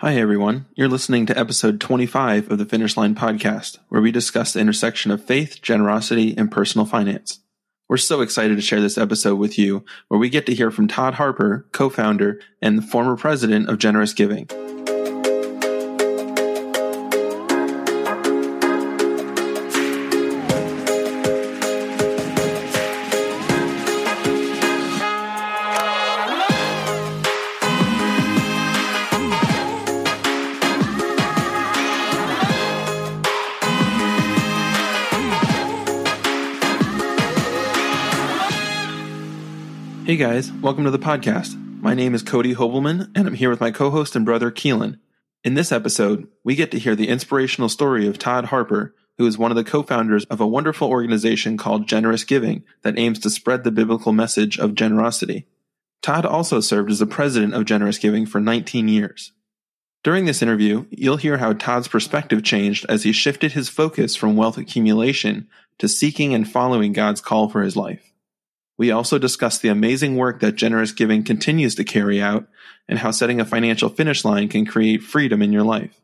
Hi, everyone. You're listening to episode 25 of the Finish Line podcast, where we discuss the intersection of faith, generosity, and personal finance. We're so excited to share this episode with you, where we get to hear from Todd Harper, co founder and the former president of Generous Giving. Guys, welcome to the podcast. My name is Cody Hobelman, and I'm here with my co host and brother Keelan. In this episode, we get to hear the inspirational story of Todd Harper, who is one of the co founders of a wonderful organization called Generous Giving that aims to spread the biblical message of generosity. Todd also served as the president of Generous Giving for 19 years. During this interview, you'll hear how Todd's perspective changed as he shifted his focus from wealth accumulation to seeking and following God's call for his life. We also discuss the amazing work that generous giving continues to carry out and how setting a financial finish line can create freedom in your life.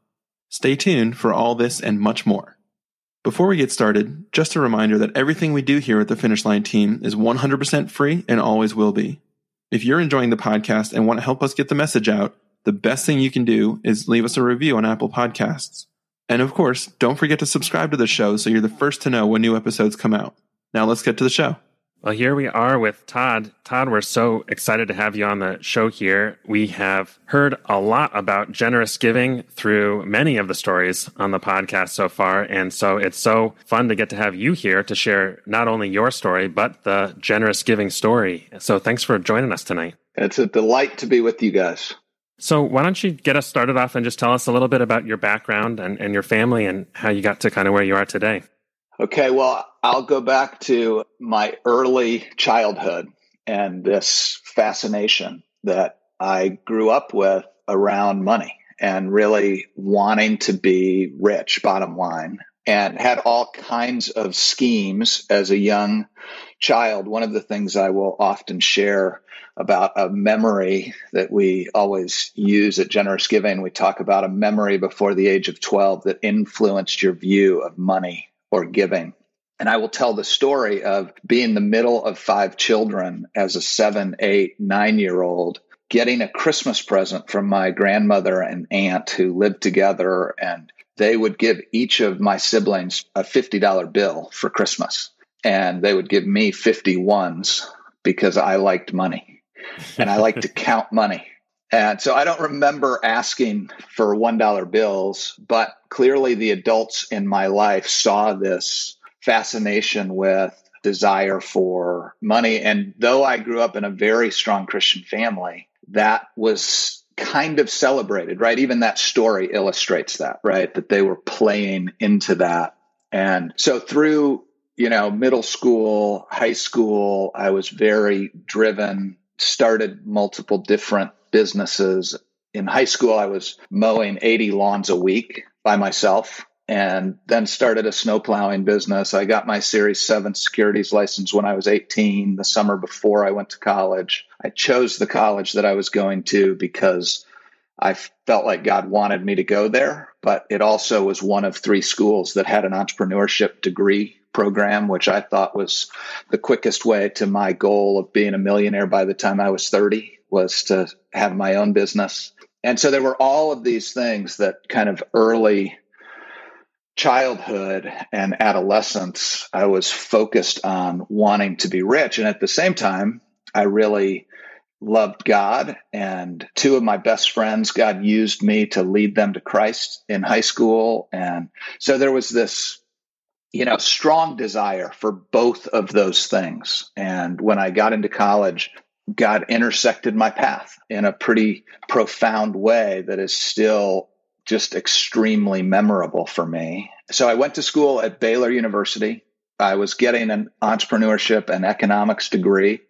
Stay tuned for all this and much more. Before we get started, just a reminder that everything we do here at the Finish Line team is 100% free and always will be. If you're enjoying the podcast and want to help us get the message out, the best thing you can do is leave us a review on Apple Podcasts. And of course, don't forget to subscribe to the show so you're the first to know when new episodes come out. Now let's get to the show. Well, here we are with Todd. Todd, we're so excited to have you on the show here. We have heard a lot about generous giving through many of the stories on the podcast so far. And so it's so fun to get to have you here to share not only your story, but the generous giving story. So thanks for joining us tonight. It's a delight to be with you guys. So, why don't you get us started off and just tell us a little bit about your background and, and your family and how you got to kind of where you are today? Okay, well, I'll go back to my early childhood and this fascination that I grew up with around money and really wanting to be rich, bottom line, and had all kinds of schemes as a young child. One of the things I will often share about a memory that we always use at Generous Giving, we talk about a memory before the age of 12 that influenced your view of money or giving. And I will tell the story of being the middle of five children as a seven, eight, nine year old, getting a Christmas present from my grandmother and aunt who lived together. And they would give each of my siblings a $50 bill for Christmas. And they would give me 51s because I liked money and I like to count money. And so I don't remember asking for $1 bills, but clearly the adults in my life saw this fascination with desire for money. And though I grew up in a very strong Christian family, that was kind of celebrated, right? Even that story illustrates that, right? That they were playing into that. And so through, you know, middle school, high school, I was very driven, started multiple different businesses. In high school, I was mowing 80 lawns a week by myself and then started a snow plowing business. I got my Series 7 securities license when I was 18, the summer before I went to college. I chose the college that I was going to because I felt like God wanted me to go there, but it also was one of three schools that had an entrepreneurship degree program, which I thought was the quickest way to my goal of being a millionaire by the time I was 30 was to have my own business. And so there were all of these things that kind of early childhood and adolescence, I was focused on wanting to be rich. And at the same time, I really loved God. And two of my best friends, God used me to lead them to Christ in high school. And so there was this, you know, strong desire for both of those things. And when I got into college, God intersected my path in a pretty profound way that is still just extremely memorable for me. So I went to school at Baylor University. I was getting an entrepreneurship and economics degree.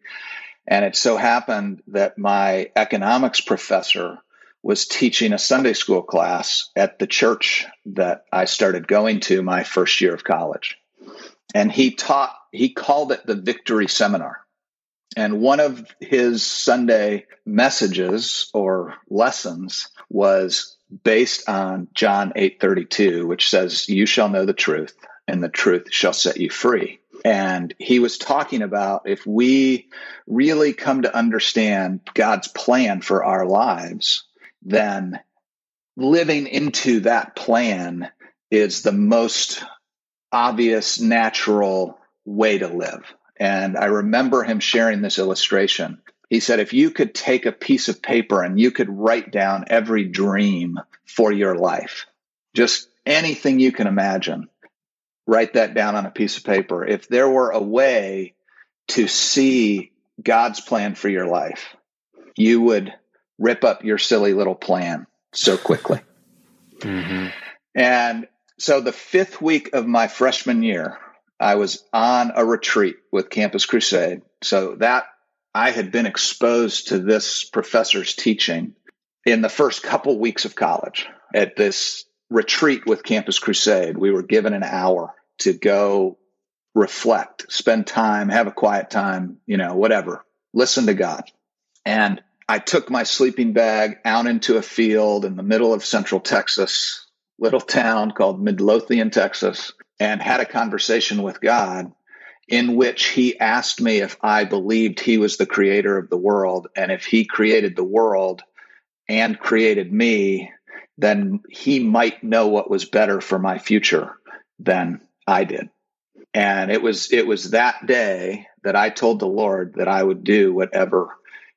And it so happened that my economics professor was teaching a Sunday school class at the church that I started going to my first year of college. And he taught, he called it the Victory Seminar. And one of his Sunday messages or lessons was based on John 8:32, which says, "You shall know the truth, and the truth shall set you free." And he was talking about if we really come to understand God's plan for our lives, then living into that plan is the most obvious, natural way to live. And I remember him sharing this illustration. He said, if you could take a piece of paper and you could write down every dream for your life, just anything you can imagine, write that down on a piece of paper. If there were a way to see God's plan for your life, you would rip up your silly little plan so quickly. Mm-hmm. And so the fifth week of my freshman year, I was on a retreat with Campus Crusade. So that I had been exposed to this professor's teaching in the first couple weeks of college at this retreat with Campus Crusade. We were given an hour to go reflect, spend time, have a quiet time, you know, whatever, listen to God. And I took my sleeping bag out into a field in the middle of central Texas, little town called Midlothian, Texas, and had a conversation with God in which he asked me if I believed he was the creator of the world. And if he created the world and created me, then he might know what was better for my future than I did. And it was it was that day that I told the Lord that I would do whatever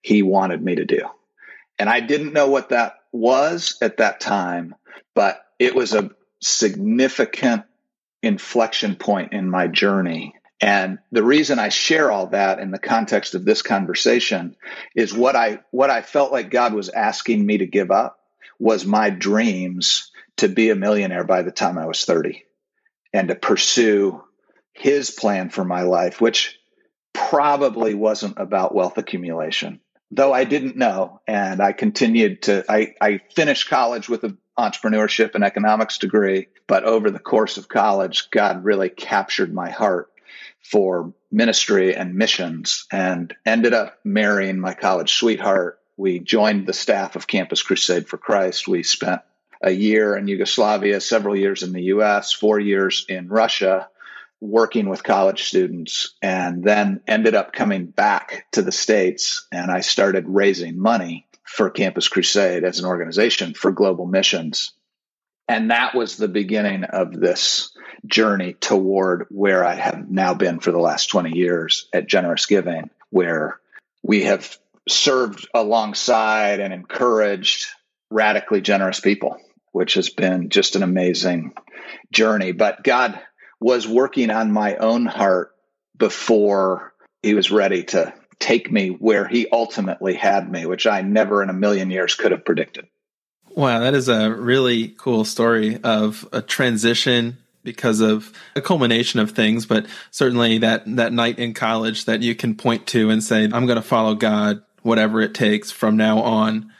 he wanted me to do. And I didn't know what that was at that time, but it was a significant inflection point in my journey. And the reason I share all that in the context of this conversation is what I what I felt like God was asking me to give up was my dreams to be a millionaire by the time I was 30 and to pursue his plan for my life, which probably wasn't about wealth accumulation though I didn't know. And I continued to, I, I finished college with an entrepreneurship and economics degree. But over the course of college, God really captured my heart for ministry and missions and ended up marrying my college sweetheart. We joined the staff of Campus Crusade for Christ. We spent a year in Yugoslavia, several years in the US, four years in Russia working with college students and then ended up coming back to the States. And I started raising money for Campus Crusade as an organization for global missions. And that was the beginning of this journey toward where I have now been for the last 20 years at Generous Giving, where we have served alongside and encouraged radically generous people, which has been just an amazing journey. But God was working on my own heart before he was ready to take me where he ultimately had me, which I never in a million years could have predicted. Wow, that is a really cool story of a transition because of a culmination of things, but certainly that that night in college that you can point to and say, I'm going to follow God whatever it takes from now on.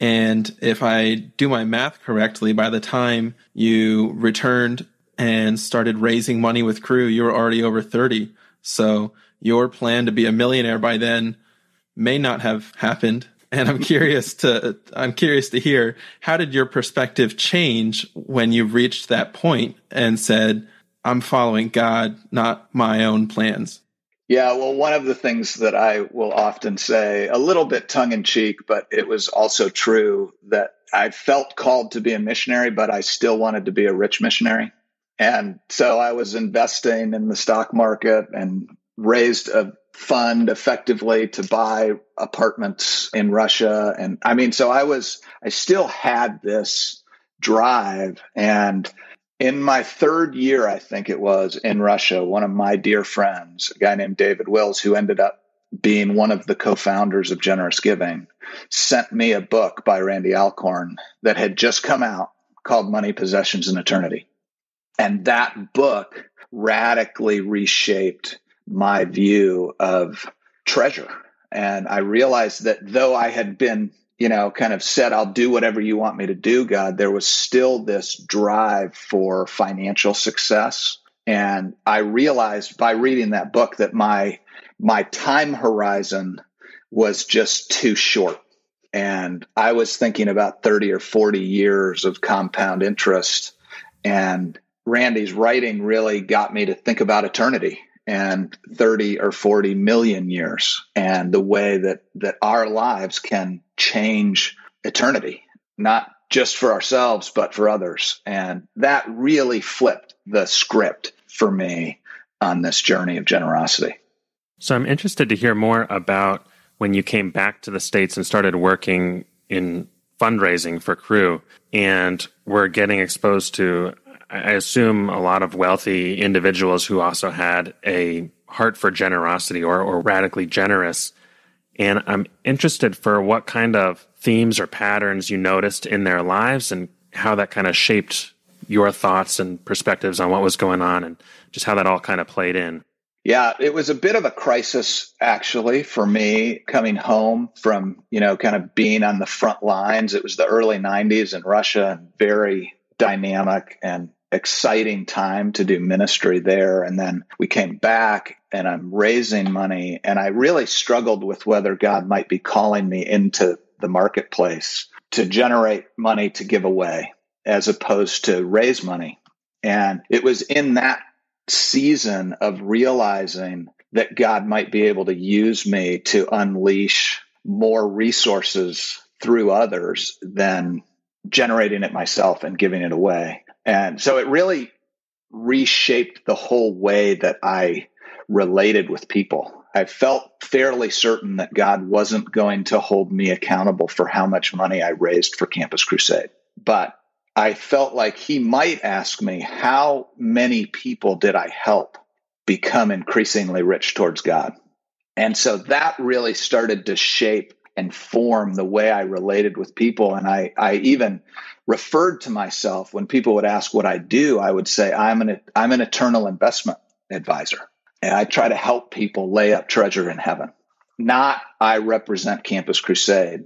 And if I do my math correctly, by the time you returned and started raising money with Cru, you were already over 30. So your plan to be a millionaire by then may not have happened. And I'm curious to I'm curious to hear how did your perspective change when you reached that point and said, I'm following God, not my own plans? Yeah, well, one of the things that I will often say, a little bit tongue in cheek, but it was also true that I felt called to be a missionary, but I still wanted to be a rich missionary. And so I was investing in the stock market and raised a fund effectively to buy apartments in Russia. And I mean, so I was, I still had this drive. And in my third year, I think it was in Russia, one of my dear friends, a guy named David Wills, who ended up being one of the co-founders of Generous Giving, sent me a book by Randy Alcorn that had just come out called Money, Possessions, and Eternity. And that book radically reshaped my view of treasure. And I realized that though I had been, you know, kind of said, I'll do whatever you want me to do, God, there was still this drive for financial success. And I realized by reading that book that my, my time horizon was just too short. And I was thinking about 30 or 40 years of compound interest. And Randy's writing really got me to think about eternity and 30 or 40 million years and the way that, that our lives can change eternity, not just for ourselves, but for others. And that really flipped the script for me on this journey of generosity. So I'm interested to hear more about when you came back to the States and started working in fundraising for Cru and were getting exposed to, I assume, a lot of wealthy individuals who also had a heart for generosity or, or radically generous. And I'm interested for what kind of themes or patterns you noticed in their lives and how that kind of shaped your thoughts and perspectives on what was going on and just how that all kind of played in. Yeah, it was a bit of a crisis actually for me coming home from, you know, kind of being on the front lines. It was the early 90s in Russia and very dynamic and exciting time to do ministry there. And then we came back and I'm raising money. And I really struggled with whether God might be calling me into the marketplace to generate money to give away as opposed to raise money. And it was in that season of realizing that God might be able to use me to unleash more resources through others than generating it myself and giving it away. And so it really reshaped the whole way that I related with people. I felt fairly certain that God wasn't going to hold me accountable for how much money I raised for Campus Crusade. But I felt like he might ask me, how many people did I help become increasingly rich towards God? And so that really started to shape and form the way I related with people. And I, I even referred to myself when people would ask what I do, I would say, I'm an, I'm an eternal investment advisor. And I try to help people lay up treasure in heaven. Not I represent Campus Crusade,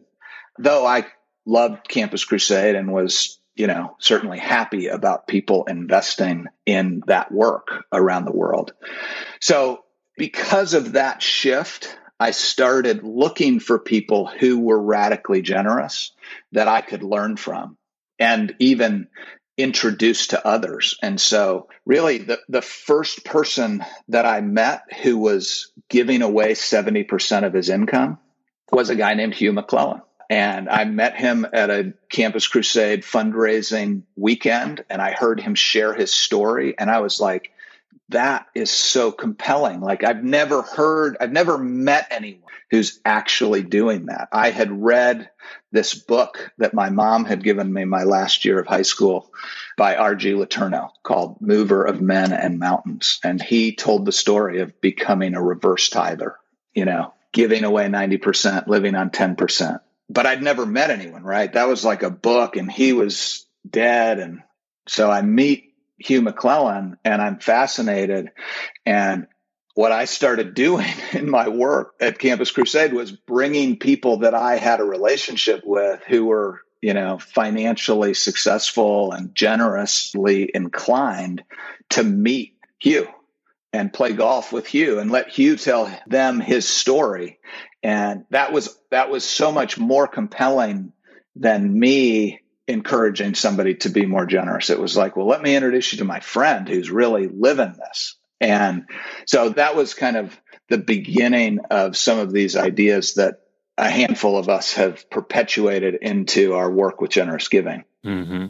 though I loved Campus Crusade and was, you know, certainly happy about people investing in that work around the world. So because of that shift, I started looking for people who were radically generous that I could learn from and even introduced to others. And so, really, the, the first person that I met who was giving away 70% of his income was a guy named Hugh Maclellan. And I met him at a Campus Crusade fundraising weekend, and I heard him share his story. And I was like, that is so compelling. Like I've never heard, I've never met anyone who's actually doing that. I had read this book that my mom had given me my last year of high school by R.G. LeTourneau called Mover of Men and Mountains. And he told the story of becoming a reverse tither, you know, giving away 90%, living on 10%. But I'd never met anyone, right? That was like a book and he was dead. And so I meet Hugh Maclellan and I'm fascinated. And what I started doing in my work at Campus Crusade was bringing people that I had a relationship with who were, you know, financially successful and generously inclined to meet Hugh and play golf with Hugh and let Hugh tell them his story. And that was that was so much more compelling than me encouraging somebody to be more generous. It was like, well, let me introduce you to my friend who's really living this. And so that was kind of the beginning of some of these ideas that a handful of us have perpetuated into our work with generous giving. Mm-hmm.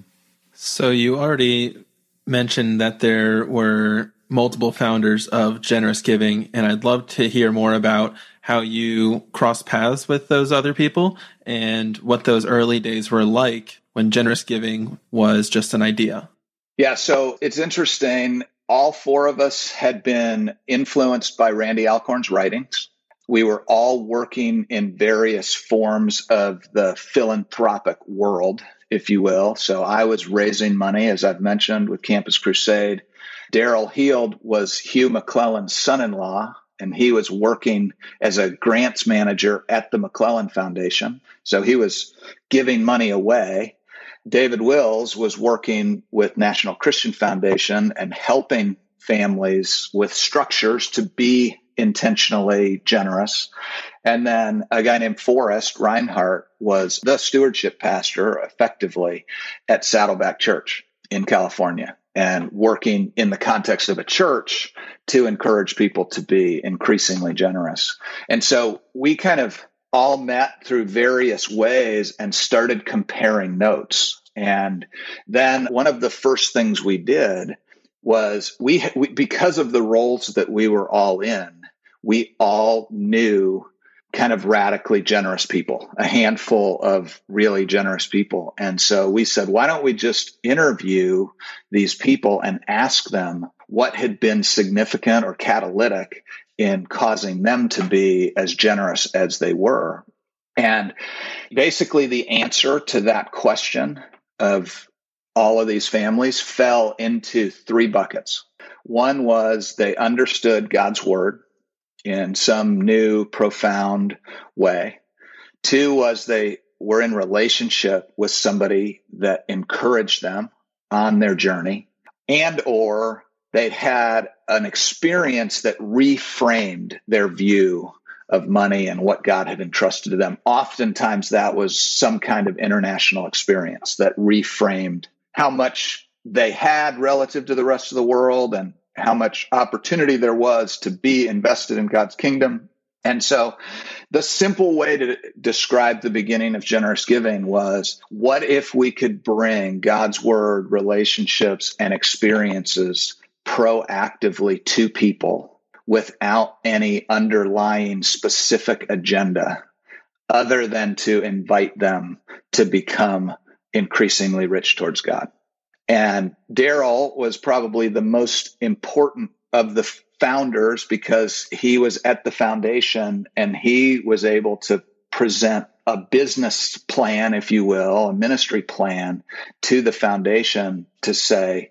So you already mentioned that there were multiple founders of generous giving, and I'd love to hear more about how you cross paths with those other people and what those early days were like when generous giving was just an idea? Yeah, so it's interesting. All four of us had been influenced by Randy Alcorn's writings. We were all working in various forms of the philanthropic world, if you will. So I was raising money, as I've mentioned, with Campus Crusade. Daryl Heald was Hugh Maclellan's son in law, and he was working as a grants manager at the Maclellan Foundation. So he was giving money away. David Wills was working with National Christian Foundation and helping families with structures to be intentionally generous. And then a guy named Forrest Reinhardt was the stewardship pastor effectively at Saddleback Church in California and working in the context of a church to encourage people to be increasingly generous. And so we kind of all met through various ways and started comparing notes. And then one of the first things we did was we, we because of the roles that we were all in, we all knew kind of radically generous people, a handful of really generous people. And so we said, why don't we just interview these people and ask them what had been significant or catalytic in causing them to be as generous as they were? And basically, the answer to that question of all of these families fell into three buckets. One was they understood God's word in some new, profound way. Two was they were in relationship with somebody that encouraged them on their journey and or they had an experience that reframed their view of money and what God had entrusted to them. Oftentimes that was some kind of international experience that reframed how much they had relative to the rest of the world and how much opportunity there was to be invested in God's kingdom. And so the simple way to describe the beginning of generous giving was what if we could bring God's word, relationships, and experiences proactively to people without any underlying specific agenda other than to invite them to become increasingly rich towards God. And Daryl was probably the most important of the founders because he was at the foundation and he was able to present a business plan, if you will, a ministry plan to the foundation to say,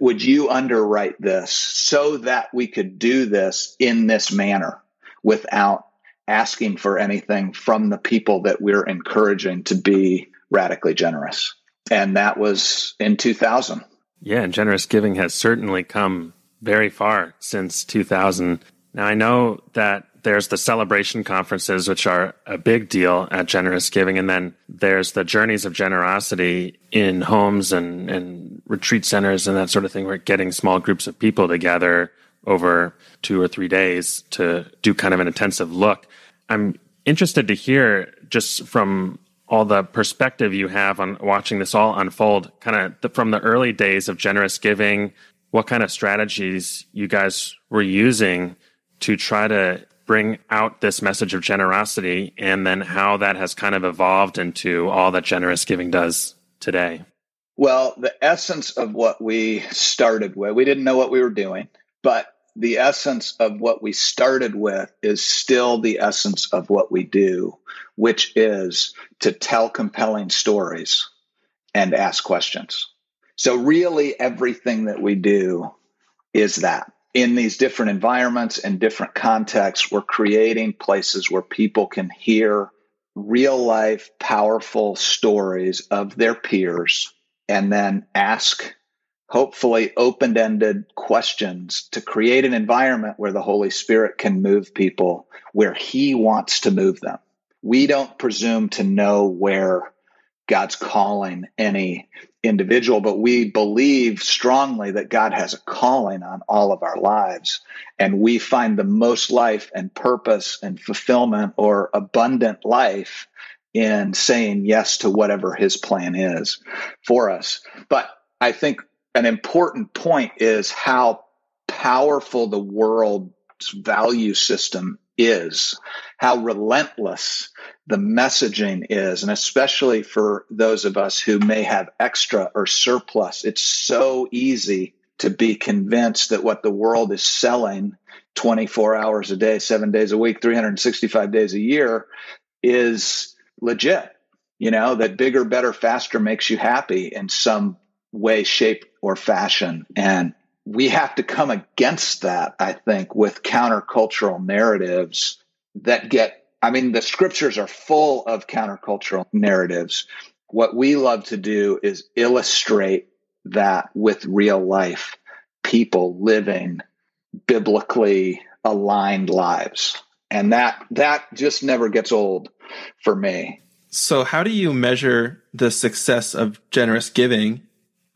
would you underwrite this so that we could do this in this manner without asking for anything from the people that we're encouraging to be radically generous? and that was in 2000. Yeah, and generous giving has certainly come very far since 2000. Now, I know that there's the celebration conferences, which are a big deal at Generous Giving. And then there's the journeys of generosity in homes and, and retreat centers and that sort of thing, where getting small groups of people together over two or three days to do kind of an intensive look. I'm interested to hear just from all the perspective you have on watching this all unfold, kind of from the early days of generous giving, what kind of strategies you guys were using to try to bring out this message of generosity, and then how that has kind of evolved into all that generous giving does today. Well, the essence of what we started with, we didn't know what we were doing, but the essence of what we started with is still the essence of what we do, which is to tell compelling stories and ask questions. So, really, everything that we do is that. In these different environments and different contexts, we're creating places where people can hear real life, powerful stories of their peers and then ask hopefully open ended questions to create an environment where the Holy Spirit can move people where He wants to move them. We don't presume to know where God's calling any individual, but we believe strongly that God has a calling on all of our lives. And we find the most life and purpose and fulfillment or abundant life in saying yes to whatever his plan is for us. But I think an important point is how powerful the world's value system is, how relentless the messaging is, and especially for those of us who may have extra or surplus, it's so easy to be convinced that what the world is selling 24 hours a day, seven days a week, 365 days a year is legit. You know, that bigger, better, faster makes you happy in some way, shape, or fashion. And we have to come against that, I think, with countercultural narratives that get, I mean, the scriptures are full of countercultural narratives. What we love to do is illustrate that with real life people living biblically aligned lives. And that that just never gets old for me. So how do you measure the success of generous giving?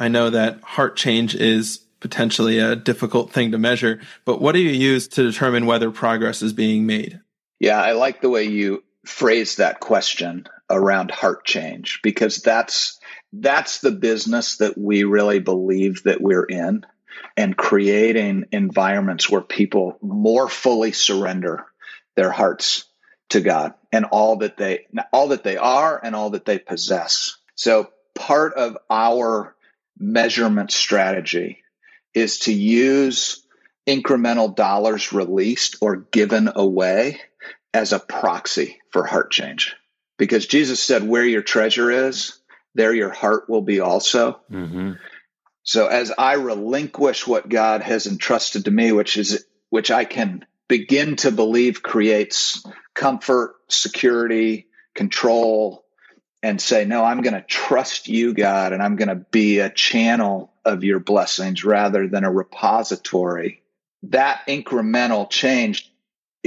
I know that heart change is potentially a difficult thing to measure, but what do you use to determine whether progress is being made? Yeah, I like the way you phrase that question around heart change because that's that's the business that we really believe that we're in and creating environments where people more fully surrender their hearts to God and all that they all that they are and all that they possess. So part of our measurement strategy is to use incremental dollars released or given away as a proxy for heart change. Because Jesus said, Where your treasure is, there your heart will be also. Mm-hmm. So as I relinquish what God has entrusted to me, which is which I can begin to believe creates comfort, security, control, and say, No, I'm going to trust you, God, and I'm going to be a channel of your blessings rather than a repository. That incremental change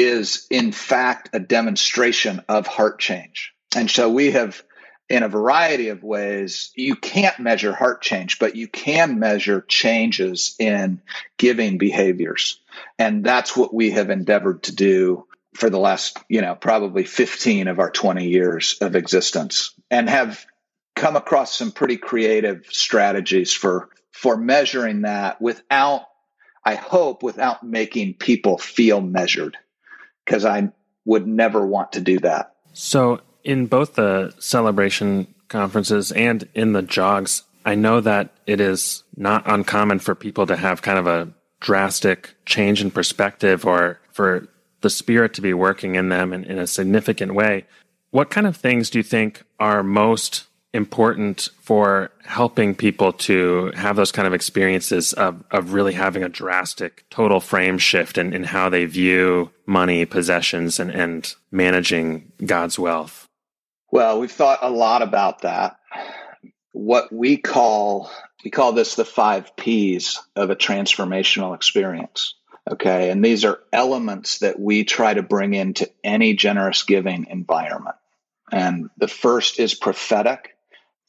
is, in fact, a demonstration of heart change. And so we have, in a variety of ways, you can't measure heart change, but you can measure changes in giving behaviors. And that's what we have endeavored to do for the last, you know, probably 15 of our 20 years of existence and have come across some pretty creative strategies for for measuring that without I hope without making people feel measured because I would never want to do that. So in both the celebration conferences and in the JOGs, I know that it is not uncommon for people to have kind of a drastic change in perspective or for the spirit to be working in them in, in a significant way. What kind of things do you think are most important for helping people to have those kind of experiences of, of really having a drastic total frame shift in, in how they view money, possessions, and, and managing God's wealth? Well, we've thought a lot about that. What we call we call this the five P's of a transformational experience. Okay. And these are elements that we try to bring into any generous giving environment. And the first is prophetic,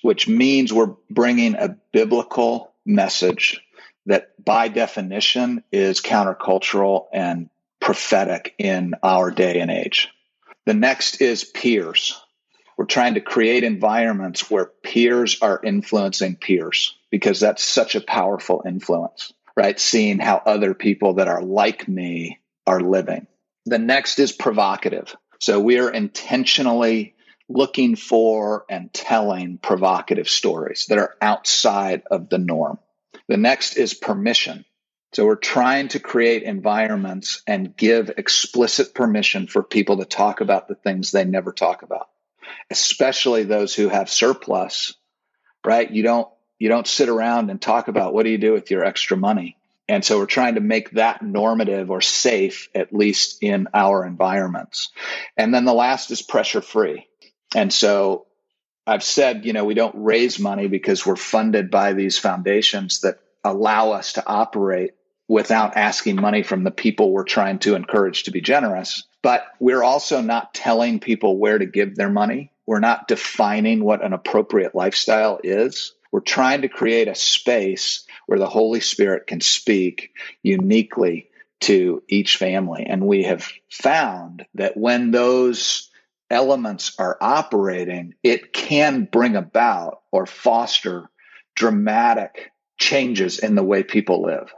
which means we're bringing a biblical message that by definition is countercultural and prophetic in our day and age. The next is peers. We're trying to create environments where peers are influencing peers because that's such a powerful influence right? Seeing how other people that are like me are living. The next is provocative. So we are intentionally looking for and telling provocative stories that are outside of the norm. The next is permission. So we're trying to create environments and give explicit permission for people to talk about the things they never talk about, especially those who have surplus, right? You don't you don't sit around and talk about what do you do with your extra money. And so we're trying to make that normative or safe, at least in our environments. And then the last is pressure free. And so I've said, you know, we don't raise money because we're funded by these foundations that allow us to operate without asking money from the people we're trying to encourage to be generous. But we're also not telling people where to give their money. We're not defining what an appropriate lifestyle is. We're trying to create a space where the Holy Spirit can speak uniquely to each family. And we have found that when those elements are operating, it can bring about or foster dramatic changes in the way people live.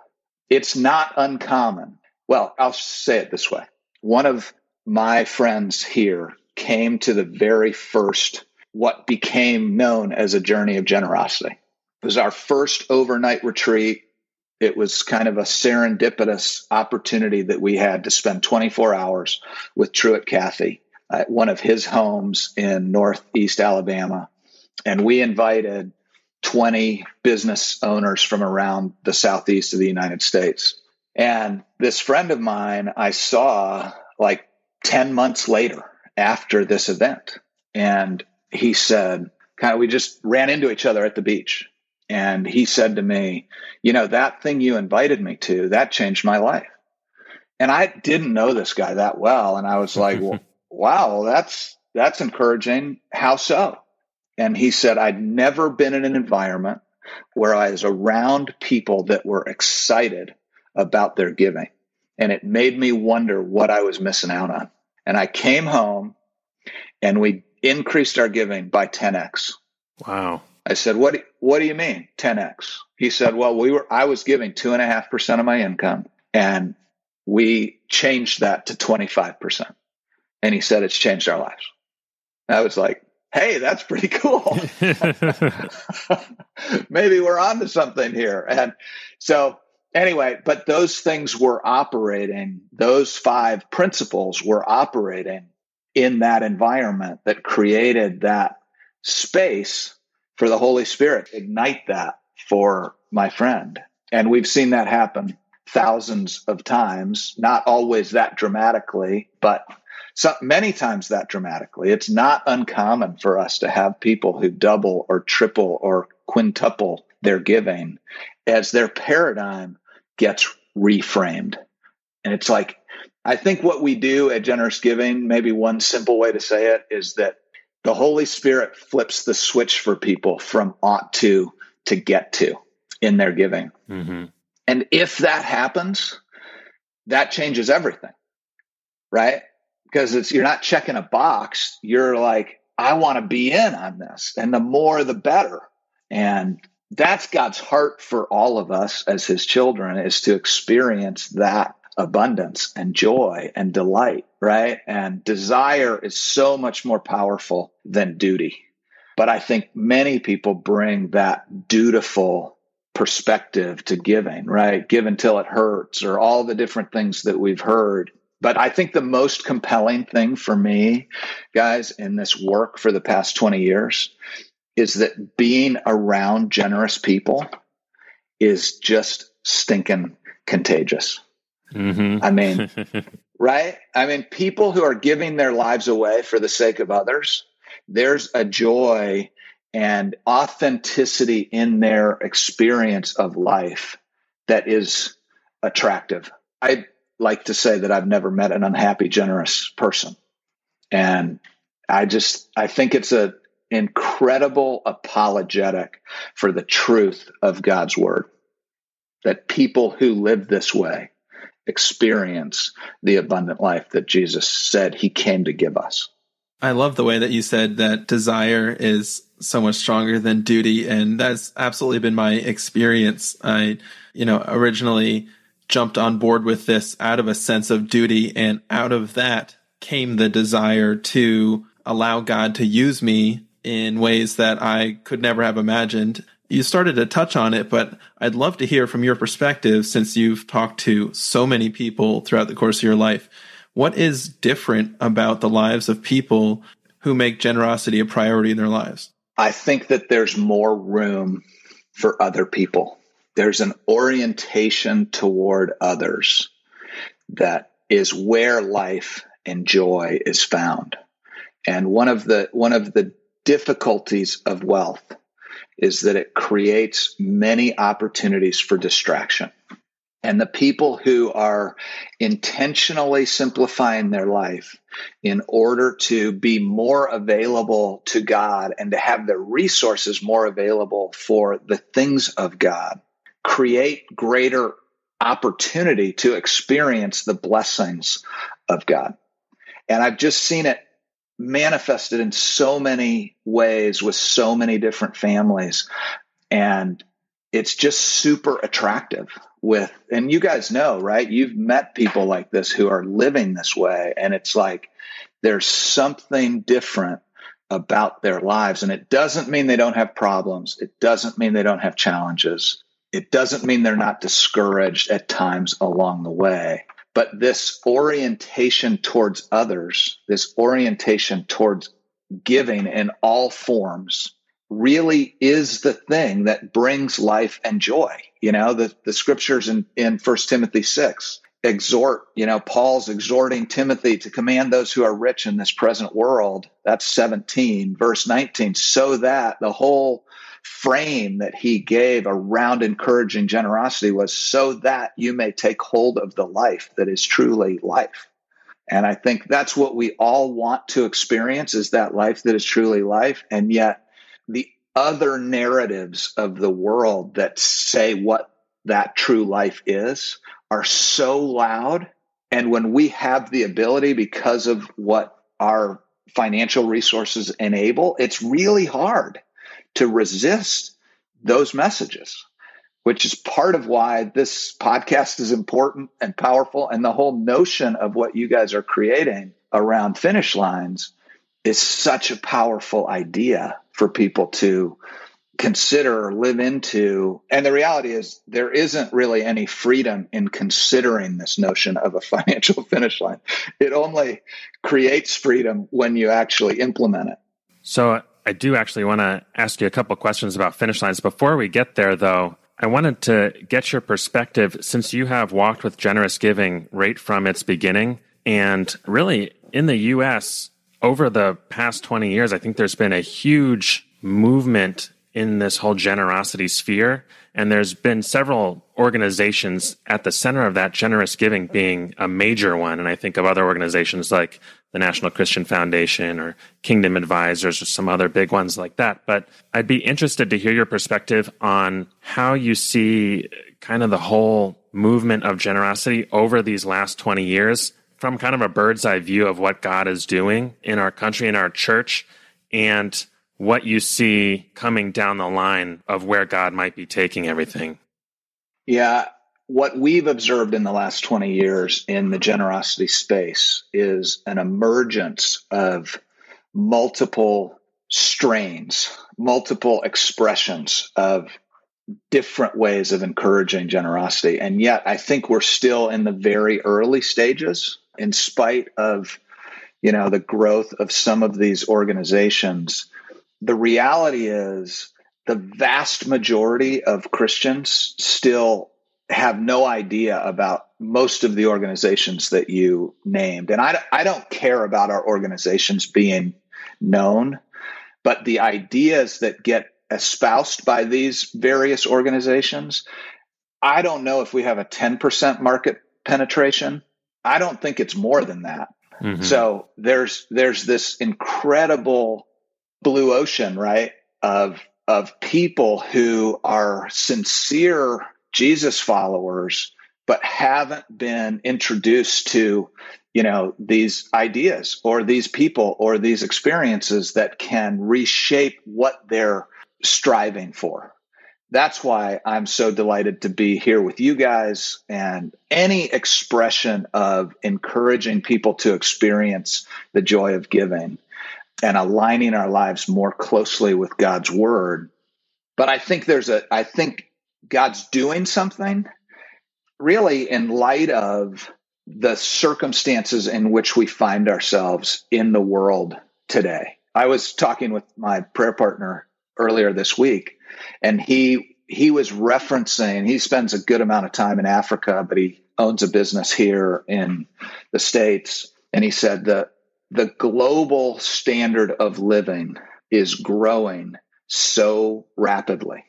It's not uncommon. Well, I'll say it this way. One of my friends here came to the very first what became known as a journey of generosity. It was our first overnight retreat. It was kind of a serendipitous opportunity that we had to spend 24 hours with Truett Cathy at one of his homes in Northeast Alabama. And we invited 20 business owners from around the Southeast of the United States. And this friend of mine I saw like 10 months later after this event. And he said, kind of, we just ran into each other at the beach. And he said to me, You know, that thing you invited me to, that changed my life. And I didn't know this guy that well. And I was like, well, wow, that's, that's encouraging. How so? And he said, I'd never been in an environment where I was around people that were excited about their giving. And it made me wonder what I was missing out on. And I came home and we increased our giving by 10x. Wow. I said, what, what do you mean 10x? He said, well, we were, I was giving two and a half percent of my income and we changed that to 25%. And he said, it's changed our lives. I was like, hey, that's pretty cool. Maybe we're on to something here. And so, anyway, but those things were operating, those five principles were operating in that environment that created that space for the Holy Spirit, ignite that for my friend. And we've seen that happen thousands of times, not always that dramatically, but so many times that dramatically. It's not uncommon for us to have people who double or triple or quintuple their giving as their paradigm gets reframed. And it's like, I think what we do at generous giving, maybe one simple way to say it is that the Holy Spirit flips the switch for people from ought to to get to in their giving. Mm-hmm. And if that happens, that changes everything, right? Because it's you're not checking a box. You're like, I want to be in on this, and the more, the better. And that's God's heart for all of us as His children is to experience that abundance and joy and delight, right? And desire is so much more powerful than duty. But I think many people bring that dutiful perspective to giving, right? Give until it hurts or all the different things that we've heard. But I think the most compelling thing for me, guys, in this work for the past 20 years is that being around generous people is just stinking contagious. Mm-hmm. I mean, right? I mean, people who are giving their lives away for the sake of others, there's a joy and authenticity in their experience of life that is attractive. I like to say that I've never met an unhappy, generous person. And I just, I think it's an incredible apologetic for the truth of God's word. That people who live this way experience the abundant life that Jesus said he came to give us. I love the way that you said that desire is so much stronger than duty. And that's absolutely been my experience. I, you know, originally jumped on board with this out of a sense of duty. And out of that came the desire to allow God to use me in ways that I could never have imagined. You started to touch on it, but I'd love to hear from your perspective since you've talked to so many people throughout the course of your life. What is different about the lives of people who make generosity a priority in their lives? I think that there's more room for other people. There's an orientation toward others that is where life and joy is found. And one of the one of the difficulties of wealth is that it creates many opportunities for distraction. And the people who are intentionally simplifying their life in order to be more available to God and to have their resources more available for the things of God create greater opportunity to experience the blessings of God. And I've just seen it manifested in so many ways with so many different families. And it's just super attractive with and you guys know right? You've met people like this who are living this way. And it's like there's something different about their lives. And it doesn't mean they don't have problems. It doesn't mean they don't have challenges it doesn't mean they're not discouraged at times along the way but this orientation towards others this orientation towards giving in all forms really is the thing that brings life and joy. You know, the, the scriptures in, in 1 Timothy 6 exhort, you know, Paul's exhorting Timothy to command those who are rich in this present world. That's 17, verse 19, so that the whole frame that he gave around encouraging generosity was so that you may take hold of the life that is truly life. And I think that's what we all want to experience is that life that is truly life. And yet the other narratives of the world that say what that true life is are so loud. And when we have the ability because of what our financial resources enable, it's really hard to resist those messages, which is part of why this podcast is important and powerful. And the whole notion of what you guys are creating around finish lines is such a powerful idea for people to consider or live into. And the reality is, there isn't really any freedom in considering this notion of a financial finish line. It only creates freedom when you actually implement it. So, I do actually want to ask you a couple questions about finish lines. Before we get there, though, I wanted to get your perspective since you have walked with generous giving right from its beginning. And really, in the US, over the past 20 years, I think there's been a huge movement in this whole generosity sphere. And there's been several organizations at the center of that, generous giving being a major one. And I think of other organizations like the National Christian Foundation or Kingdom Advisors or some other big ones like that. But I'd be interested to hear your perspective on how you see kind of the whole movement of generosity over these last 20 years from kind of a bird's eye view of what God is doing in our country, in our church, and what you see coming down the line of where God might be taking everything. Yeah. What we've observed in the last 20 years in the generosity space is an emergence of multiple strains, multiple expressions of different ways of encouraging generosity. And yet, I think we're still in the very early stages, in spite of you know the growth of some of these organizations the reality is the vast majority of Christians still have no idea about most of the organizations that you named. And I, I don't care about our organizations being known, but the ideas that get espoused by these various organizations, I don't know if we have a 10% market penetration. I don't think it's more than that. Mm-hmm. So there's there's this incredible blue ocean, right? Of of people who are sincere Jesus followers, but haven't been introduced to, you know, these ideas or these people or these experiences that can reshape what they're striving for. That's why I'm so delighted to be here with you guys and any expression of encouraging people to experience the joy of giving and aligning our lives more closely with God's word. But I think there's a, I think God's doing something really in light of the circumstances in which we find ourselves in the world today. I was talking with my prayer partner earlier this week, and he he was referencing he spends a good amount of time in Africa, but he owns a business here in the States. And he said that the global standard of living is growing so rapidly.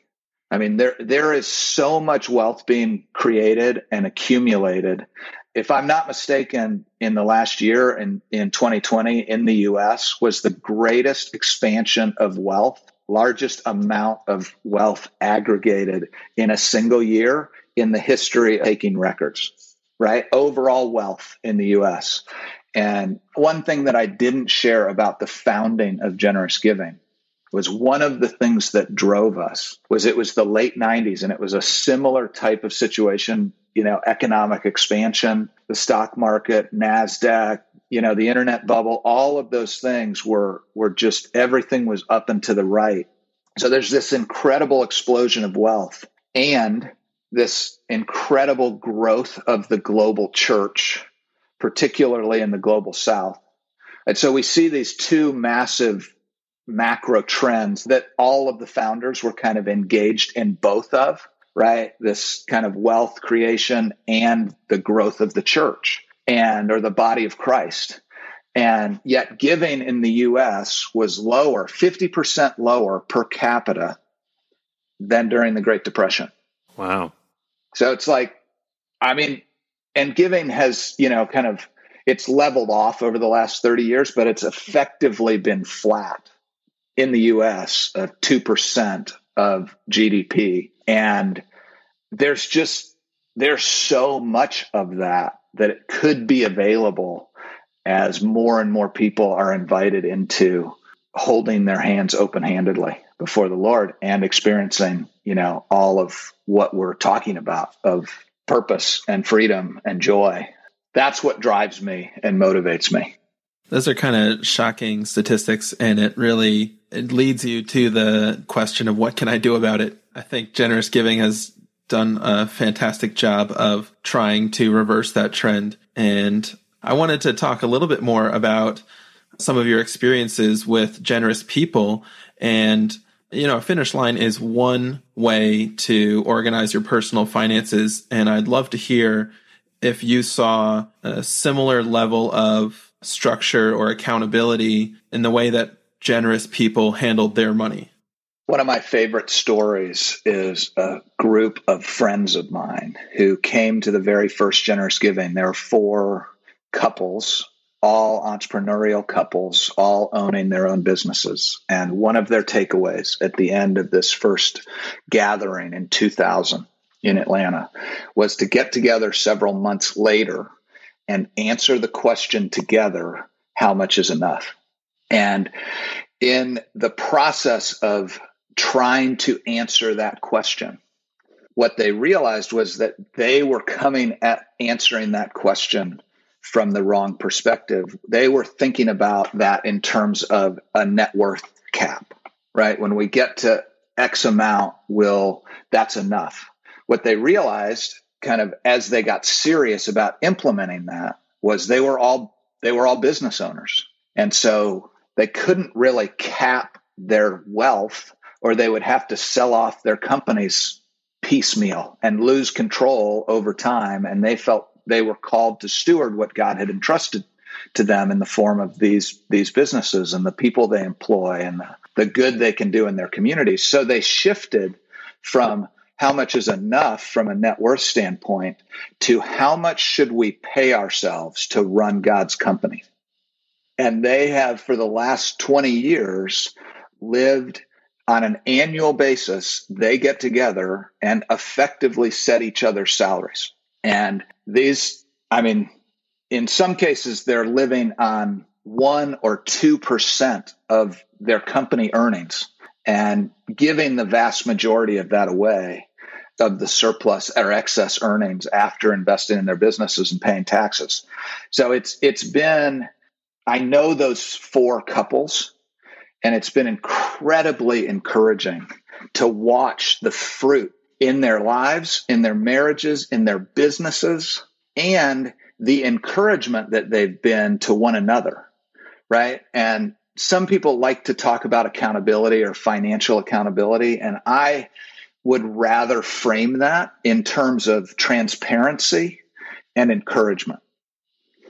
I mean, there there is so much wealth being created and accumulated. If I'm not mistaken, in the last year in, in 2020 in the US was the greatest expansion of wealth, largest amount of wealth aggregated in a single year in the history of taking records, right? Overall wealth in the US. And one thing that I didn't share about the founding of Generous Giving was one of the things that drove us was it was the late 90s and it was a similar type of situation, you know, economic expansion, the stock market, Nasdaq, you know, the internet bubble, all of those things were were just everything was up and to the right. So there's this incredible explosion of wealth and this incredible growth of the global church particularly in the global south. And so we see these two massive macro trends that all of the founders were kind of engaged in both of, right? This kind of wealth creation and the growth of the church and or the body of Christ. And yet giving in the US was lower, 50% lower per capita than during the Great Depression. Wow. So it's like, I mean, and giving has, you know, kind of, it's leveled off over the last 30 years, but it's effectively been flat in the US uh, of 2% of GDP. And there's just, there's so much of that that it could be available as more and more people are invited into holding their hands open handedly before the Lord and experiencing, you know, all of what we're talking about of purpose and freedom and joy. That's what drives me and motivates me. Those are kind of shocking statistics and it really it leads you to the question of what can I do about it? I think generous giving has done a fantastic job of trying to reverse that trend and I wanted to talk a little bit more about some of your experiences with generous people and you know, a finish line is one way to organize your personal finances. And I'd love to hear if you saw a similar level of structure or accountability in the way that generous people handled their money. One of my favorite stories is a group of friends of mine who came to the very first generous giving. There were four couples, all entrepreneurial couples, all owning their own businesses. And one of their takeaways at the end of this first gathering in 2000 in Atlanta was to get together several months later and answer the question together how much is enough? And in the process of trying to answer that question, what they realized was that they were coming at answering that question from the wrong perspective. They were thinking about that in terms of a net worth cap, right? When we get to X amount, will that's enough. What they realized kind of as they got serious about implementing that was they were all they were all business owners. And so they couldn't really cap their wealth or they would have to sell off their companies piecemeal and lose control over time and they felt they were called to steward what God had entrusted to them in the form of these these businesses and the people they employ and the, the good they can do in their communities. So they shifted from how much is enough from a net worth standpoint to how much should we pay ourselves to run God's company. And they have for the last 20 years lived on an annual basis. They get together and effectively set each other's salaries. And these, I mean, in some cases, they're living on one or 2% of their company earnings and giving the vast majority of that away of the surplus or excess earnings after investing in their businesses and paying taxes. So it's it's been I know those four couples and it's been incredibly encouraging to watch the fruit in their lives, in their marriages, in their businesses, and the encouragement that they've been to one another, right? And some people like to talk about accountability or financial accountability, and I would rather frame that in terms of transparency and encouragement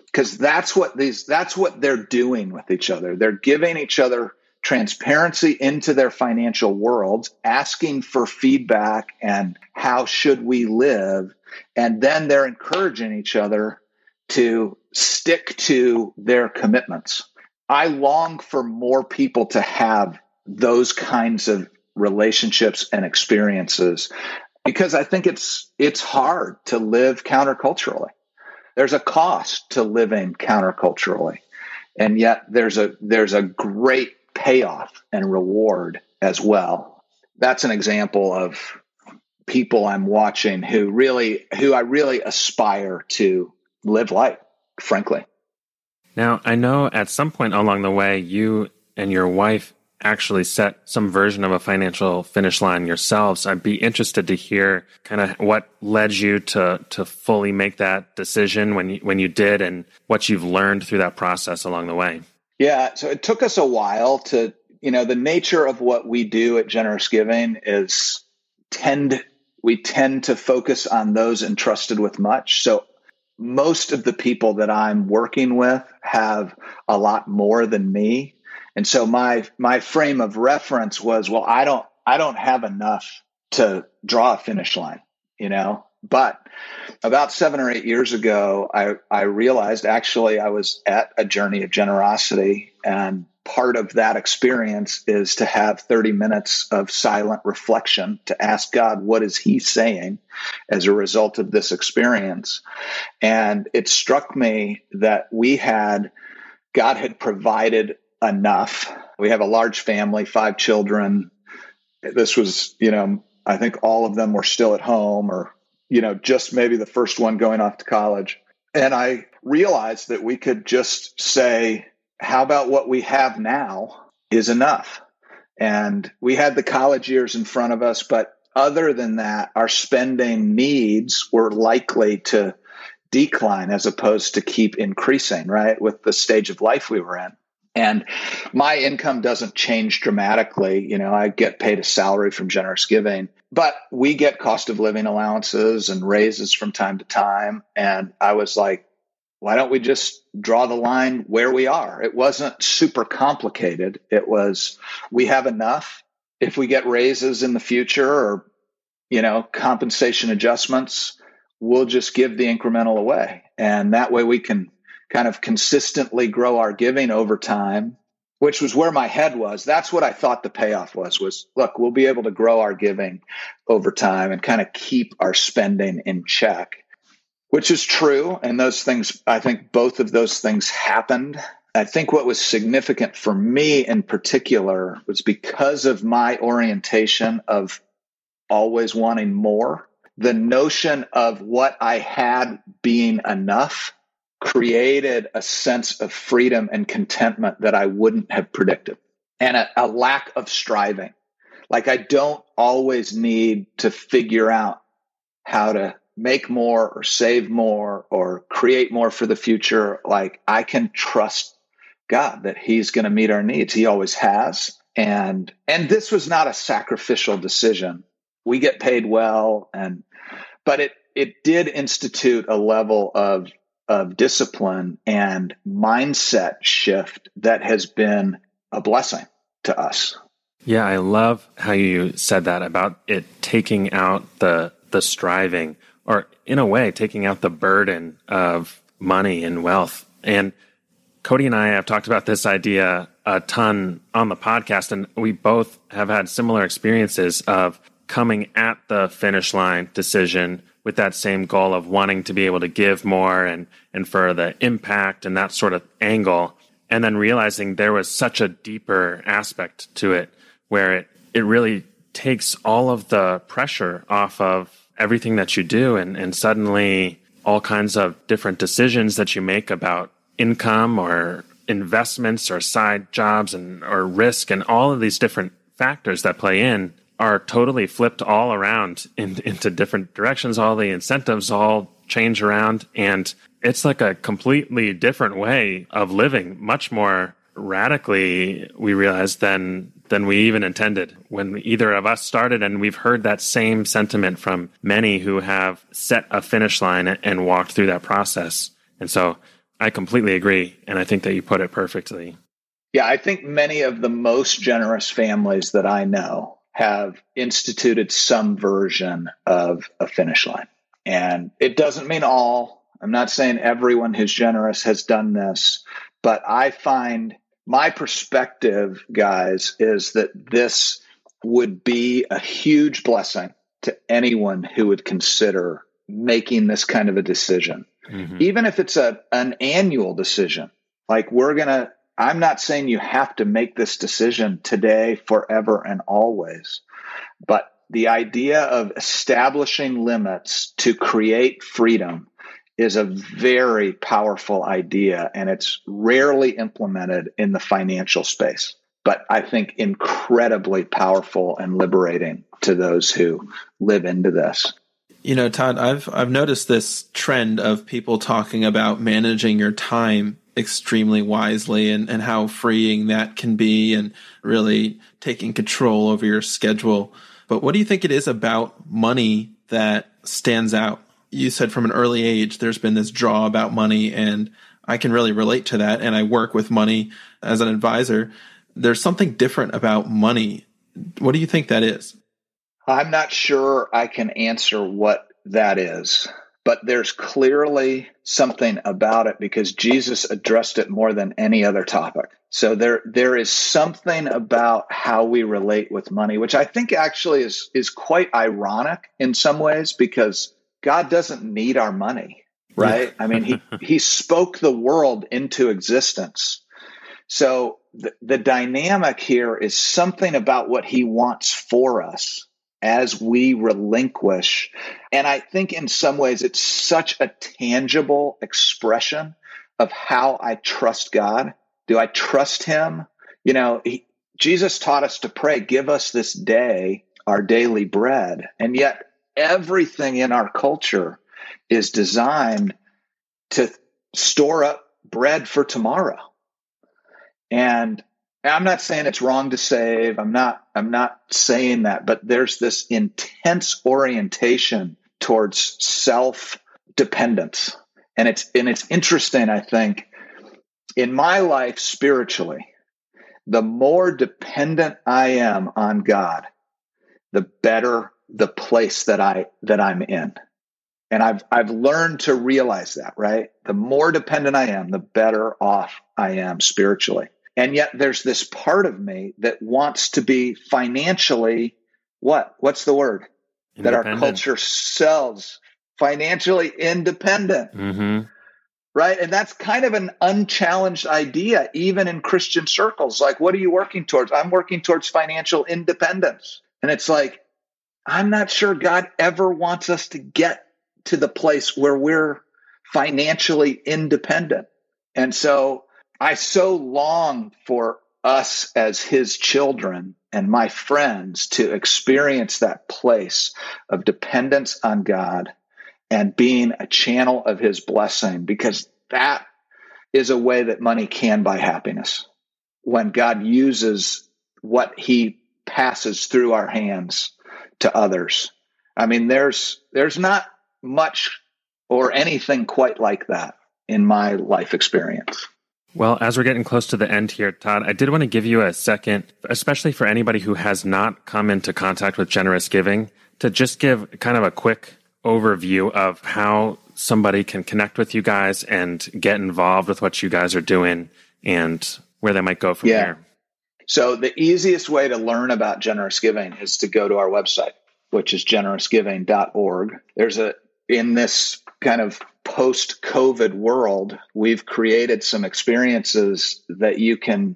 because that's what these that's what they're doing with each other they're giving each other transparency into their financial worlds, asking for feedback and how should we live. And then they're encouraging each other to stick to their commitments. I long for more people to have those kinds of relationships and experiences because I think it's it's hard to live counterculturally. There's a cost to living counterculturally. And yet there's a there's a great payoff and reward as well. That's an example of people I'm watching who really who I really aspire to live like, frankly. Now, I know at some point along the way you and your wife actually set some version of a financial finish line yourselves. I'd be interested to hear kind of what led you to to fully make that decision when you when you did and what you've learned through that process along the way. Yeah, so it took us a while to, you know, the nature of what we do at Generous Giving is tend we tend to focus on those entrusted with much. So most of the people that I'm working with have a lot more than me. And so my my frame of reference was, well, I don't I don't have enough to draw a finish line, you know. But about seven or eight years ago, I, I realized actually I was at a journey of generosity. And part of that experience is to have 30 minutes of silent reflection to ask God, what is He saying as a result of this experience? And it struck me that we had, God had provided enough. We have a large family, five children. This was, you know, I think all of them were still at home or you know, just maybe the first one going off to college. And I realized that we could just say, how about what we have now is enough? And we had the college years in front of us, but other than that, our spending needs were likely to decline as opposed to keep increasing, right? With the stage of life we were in. And my income doesn't change dramatically. You know, I get paid a salary from generous giving, but we get cost of living allowances and raises from time to time. And I was like, why don't we just draw the line where we are? It wasn't super complicated. It was, we have enough. If we get raises in the future or, you know, compensation adjustments, we'll just give the incremental away. And that way we can kind of consistently grow our giving over time which was where my head was. That's what i thought the payoff was was look we'll be able to grow our giving over time and kind of keep our spending in check which is true. And those things i think both of those things happened. I think what was significant for me in particular was because of my orientation of always wanting more the notion of what i had being enough created a sense of freedom and contentment that I wouldn't have predicted and a, a, lack of striving. Like I don't always need to figure out how to make more or save more or create more for the future. Like I can trust God that he's going to meet our needs. He always has. And, and this was not a sacrificial decision. We get paid well and, but it, it did institute a level of of discipline and mindset shift that has been a blessing to us. Yeah, I love how you said that about it taking out the the striving or in a way taking out the burden of money and wealth. And Cody and I have talked about this idea a ton on the podcast and we both have had similar experiences of coming at the finish line decision with that same goal of wanting to be able to give more and and for the impact and that sort of angle and then realizing there was such a deeper aspect to it where it it really takes all of the pressure off of everything that you do and and suddenly all kinds of different decisions that you make about income or investments or side jobs and or risk and all of these different factors that play in are totally flipped all around in, into different directions. All the incentives all change around, and it's like a completely different way of living, much more radically. We realize than than we even intended when either of us started, and we've heard that same sentiment from many who have set a finish line and walked through that process. And so, I completely agree, and I think that you put it perfectly. Yeah, I think many of the most generous families that I know have instituted some version of a finish line. And it doesn't mean all. I'm not saying everyone who's generous has done this, but I find my perspective, guys, is that this would be a huge blessing to anyone who would consider making this kind of a decision. Mm-hmm. Even if it's a an annual decision. Like we're going to I'm not saying you have to make this decision today, forever, and always. But the idea of establishing limits to create freedom is a very powerful idea, and it's rarely implemented in the financial space. But I think incredibly powerful and liberating to those who live into this. You know, Todd, I've I've noticed this trend of people talking about managing your time extremely wisely and, and how freeing that can be and really taking control over your schedule. But what do you think it is about money that stands out? You said from an early age, there's been this draw about money, and I can really relate to that. And I work with money as an advisor. There's something different about money. What do you think that is? I'm not sure I can answer what that is, but there's clearly something about it because Jesus addressed it more than any other topic. So there there is something about how we relate with money, which I think actually is is quite ironic in some ways because God doesn't need our money, right? I mean, he he spoke the world into existence. So the, the dynamic here is something about what he wants for us as we relinquish. And I think in some ways it's such a tangible expression of how I trust God. Do I trust him? You know, he, Jesus taught us to pray, give us this day our daily bread. And yet everything in our culture is designed to store up bread for tomorrow. And I'm not saying it's wrong to save. I'm not I'm not saying that, but there's this intense orientation towards self dependence. And it's and it's interesting I think in my life spiritually, the more dependent I am on God, the better the place that I that I'm in. And I've I've learned to realize that, right? The more dependent I am, the better off I am spiritually. And yet there's this part of me that wants to be financially what? What's the word? That our culture sells financially independent. Mm-hmm. Right. And that's kind of an unchallenged idea, even in Christian circles. Like, what are you working towards? I'm working towards financial independence. And it's like, I'm not sure God ever wants us to get to the place where we're financially independent. And so I so long for us as his children and my friends to experience that place of dependence on God and being a channel of his blessing because that is a way that money can buy happiness. When God uses what he passes through our hands to others. I mean, there's there's not much or anything quite like that in my life experience. Well, as we're getting close to the end here, Todd, I did want to give you a second, especially for anybody who has not come into contact with generous giving, to just give kind of a quick overview of how somebody can connect with you guys and get involved with what you guys are doing and where they might go from yeah. here. So, the easiest way to learn about generous giving is to go to our website, which is generousgiving.org. There's a, in this kind of post COVID world, we've created some experiences that you can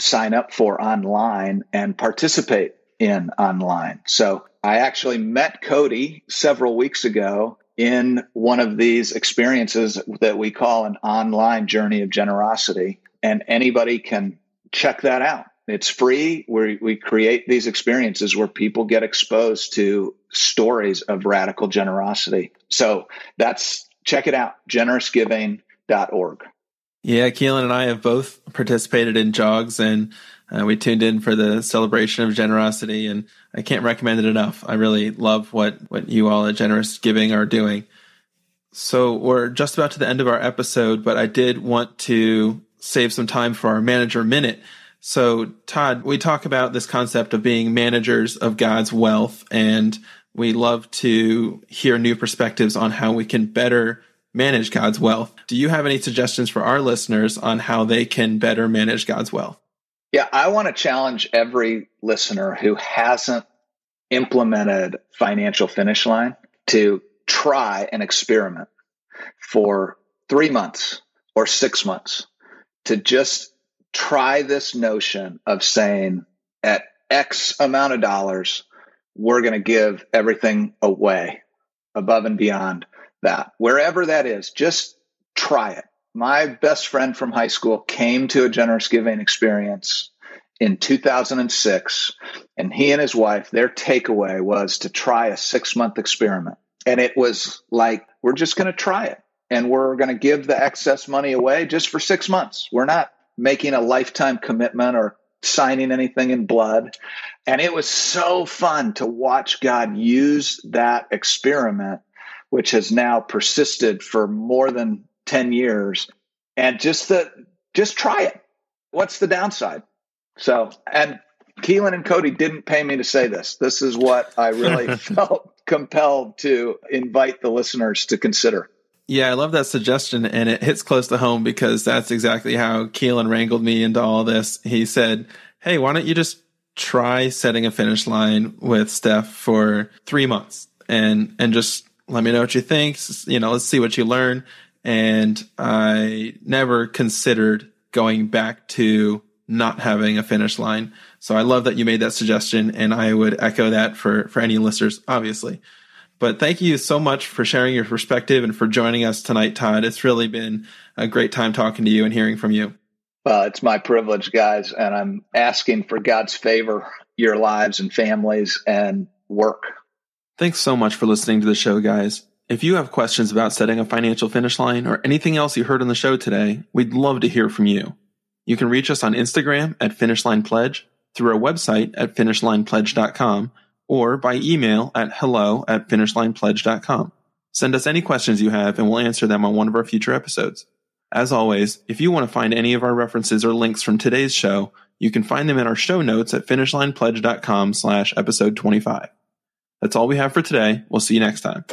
sign up for online and participate in online. So I actually met Cody several weeks ago in one of these experiences that we call an online journey of generosity. And anybody can check that out. It's free. We, we create these experiences where people get exposed to stories of radical generosity. So that's check it out, generousgiving.org. Yeah, Keelan and I have both participated in JOGs and uh, we tuned in for the celebration of generosity and I can't recommend it enough. I really love what, what you all at Generous Giving are doing. So we're just about to the end of our episode, but I did want to save some time for our manager minute. So Todd, we talk about this concept of being managers of God's wealth and we love to hear new perspectives on how we can better manage God's wealth. Do you have any suggestions for our listeners on how they can better manage God's wealth? Yeah, I want to challenge every listener who hasn't implemented financial finish line to try an experiment for three months or six months to just try this notion of saying at X amount of dollars, we're going to give everything away above and beyond that. Wherever that is, just try it. My best friend from high school came to a generous giving experience in 2006, and he and his wife, their takeaway was to try a six month experiment. And it was like, we're just going to try it and we're going to give the excess money away just for six months. We're not making a lifetime commitment or signing anything in blood. And it was so fun to watch God use that experiment, which has now persisted for more than 10 years. And just the just try it. What's the downside? So, and Keelan and Cody didn't pay me to say this. This is what I really felt compelled to invite the listeners to consider. Yeah, I love that suggestion, and it hits close to home because that's exactly how Keelan wrangled me into all this. He said, Hey, why don't you just try setting a finish line with Steph for three months and and just let me know what you think. You know, let's see what you learn. And I never considered going back to not having a finish line. So I love that you made that suggestion, and I would echo that for for any listeners, obviously. But thank you so much for sharing your perspective and for joining us tonight, Todd. It's really been a great time talking to you and hearing from you. Well, it's my privilege, guys, and I'm asking for God's favor, your lives and families and work. Thanks so much for listening to the show, guys. If you have questions about setting a financial finish line or anything else you heard on the show today, we'd love to hear from you. You can reach us on Instagram at finishlinepledge, through our website at finishlinepledge.com, or by email at hello at finishlinepledge.com. Send us any questions you have and we'll answer them on one of our future episodes. As always, if you want to find any of our references or links from today's show, you can find them in our show notes at finishlinepledge.com slash episode 25. That's all we have for today. We'll see you next time.